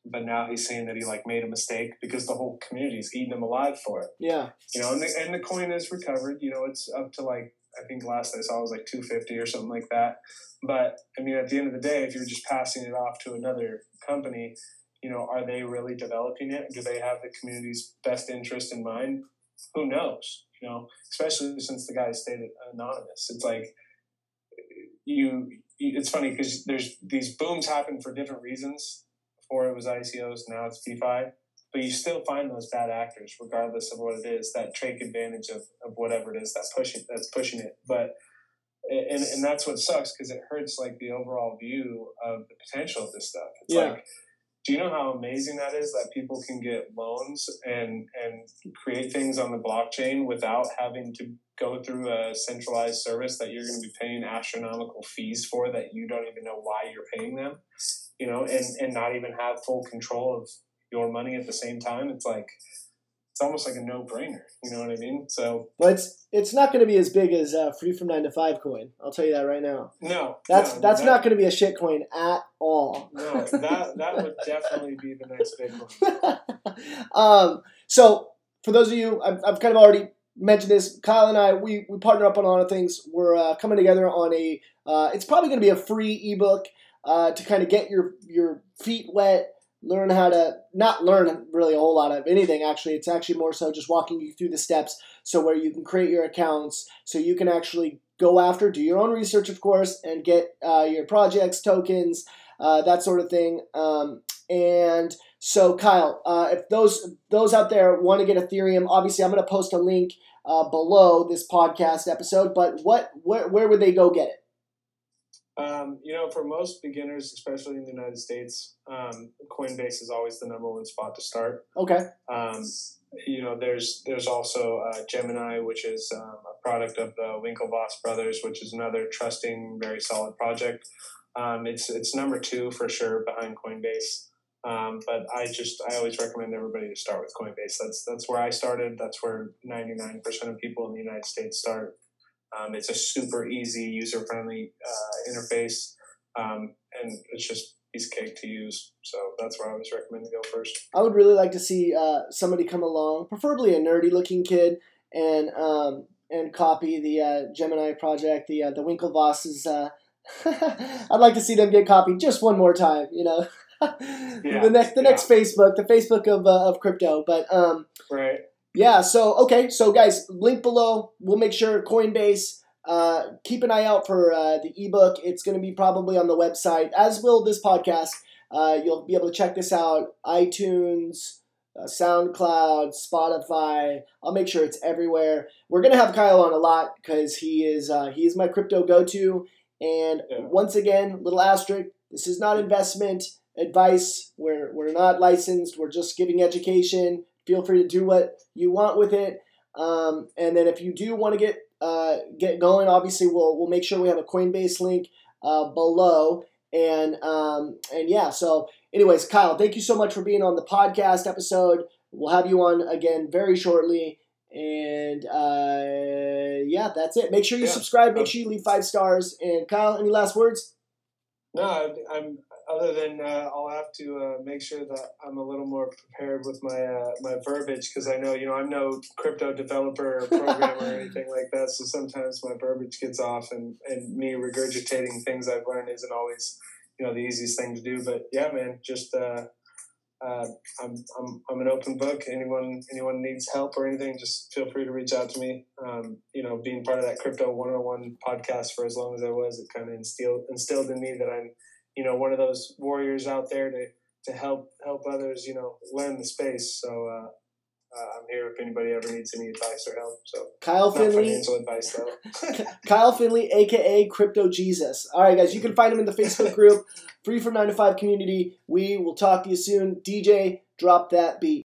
but now he's saying that he like made a mistake because the whole community is eating him alive for it. Yeah. You know, and the, and the coin is recovered. You know, it's up to like I think last I saw it was like two fifty or something like that. But I mean, at the end of the day, if you're just passing it off to another company, you know, are they really developing it? Do they have the community's best interest in mind? Who knows? You know, especially since the guy stayed anonymous. It's like you. It's funny because there's these booms happen for different reasons. Before it was ICOs, now it's DeFi. But you still find those bad actors, regardless of what it is, that take advantage of, of whatever it is that pushing that's pushing it. But and, and that's what sucks because it hurts like the overall view of the potential of this stuff. It's yeah. like do you know how amazing that is that people can get loans and and create things on the blockchain without having to go through a centralized service that you're going to be paying astronomical fees for that you don't even know why you're paying them? You know and and not even have full control of your money at the same time, it's like it's almost like a no brainer. You know what I mean? So, well, it's it's not going to be as big as uh, free from nine to five coin. I'll tell you that right now. No, that's no, that's that, not going to be a shit coin at all. No, that that would definitely be the next big one. um, so for those of you, I've, I've kind of already mentioned this. Kyle and I, we we partner up on a lot of things. We're uh, coming together on a. Uh, it's probably going to be a free ebook uh, to kind of get your your feet wet learn how to not learn really a whole lot of anything actually. It's actually more so just walking you through the steps so where you can create your accounts so you can actually go after do your own research of course and get uh, your projects tokens uh, that sort of thing. Um, and so kyle uh, if those those out there want to get ethereum obviously i'm going to post a link uh, below this podcast episode but what where, where would they go get it um, you know, for most beginners, especially in the United States, um, Coinbase is always the number one spot to start. Okay. Um, you know, there's there's also uh, Gemini, which is um, a product of the Winklevoss brothers, which is another trusting, very solid project. Um, it's it's number two for sure behind Coinbase. Um, but I just I always recommend everybody to start with Coinbase. That's that's where I started. That's where ninety nine percent of people in the United States start. Um, it's a super easy, user friendly uh, interface, um, and it's just piece of cake to use. So that's where I always recommend to go first. I would really like to see uh, somebody come along, preferably a nerdy looking kid, and um, and copy the uh, Gemini project, the uh, the Winklevosses. Uh, I'd like to see them get copied just one more time. You know. yeah, the next the yeah. next Facebook, the Facebook of, uh, of crypto, but um, right yeah, so okay, so guys, link below. We'll make sure Coinbase. Uh, keep an eye out for uh, the ebook. It's going to be probably on the website, as will this podcast. Uh, you'll be able to check this out iTunes, uh, SoundCloud, Spotify. I'll make sure it's everywhere. We're gonna have Kyle on a lot because he is uh, he is my crypto go to. And yeah. once again, little asterisk: this is not investment advice. We're we're not licensed. We're just giving education feel free to do what you want with it. Um, and then if you do want to get uh, get going, obviously we'll we'll make sure we have a Coinbase link uh, below. And um, and yeah, so anyways, Kyle, thank you so much for being on the podcast episode. We'll have you on again very shortly. And uh, yeah, that's it. Make sure you yeah. subscribe. Make sure you leave five stars. And Kyle, any last words? No, I'm other than uh, I'll have to uh, make sure that I'm a little more prepared with my uh, my verbiage because I know you know I'm no crypto developer or programmer or anything like that. So sometimes my verbiage gets off, and and me regurgitating things I've learned isn't always you know the easiest thing to do. But yeah, man, just uh, uh, I'm, I'm I'm an open book. Anyone anyone needs help or anything, just feel free to reach out to me. Um, you know, being part of that crypto 101 podcast for as long as I was, it kind of instilled instilled in me that I'm you know one of those warriors out there to to help help others you know learn the space so uh, uh, I'm here if anybody ever needs any advice or help. So Kyle Finley, financial advice though. Kyle Finley, aka Crypto Jesus. All right, guys, you can find him in the Facebook group, Free from Nine to Five community. We will talk to you soon. DJ, drop that beat.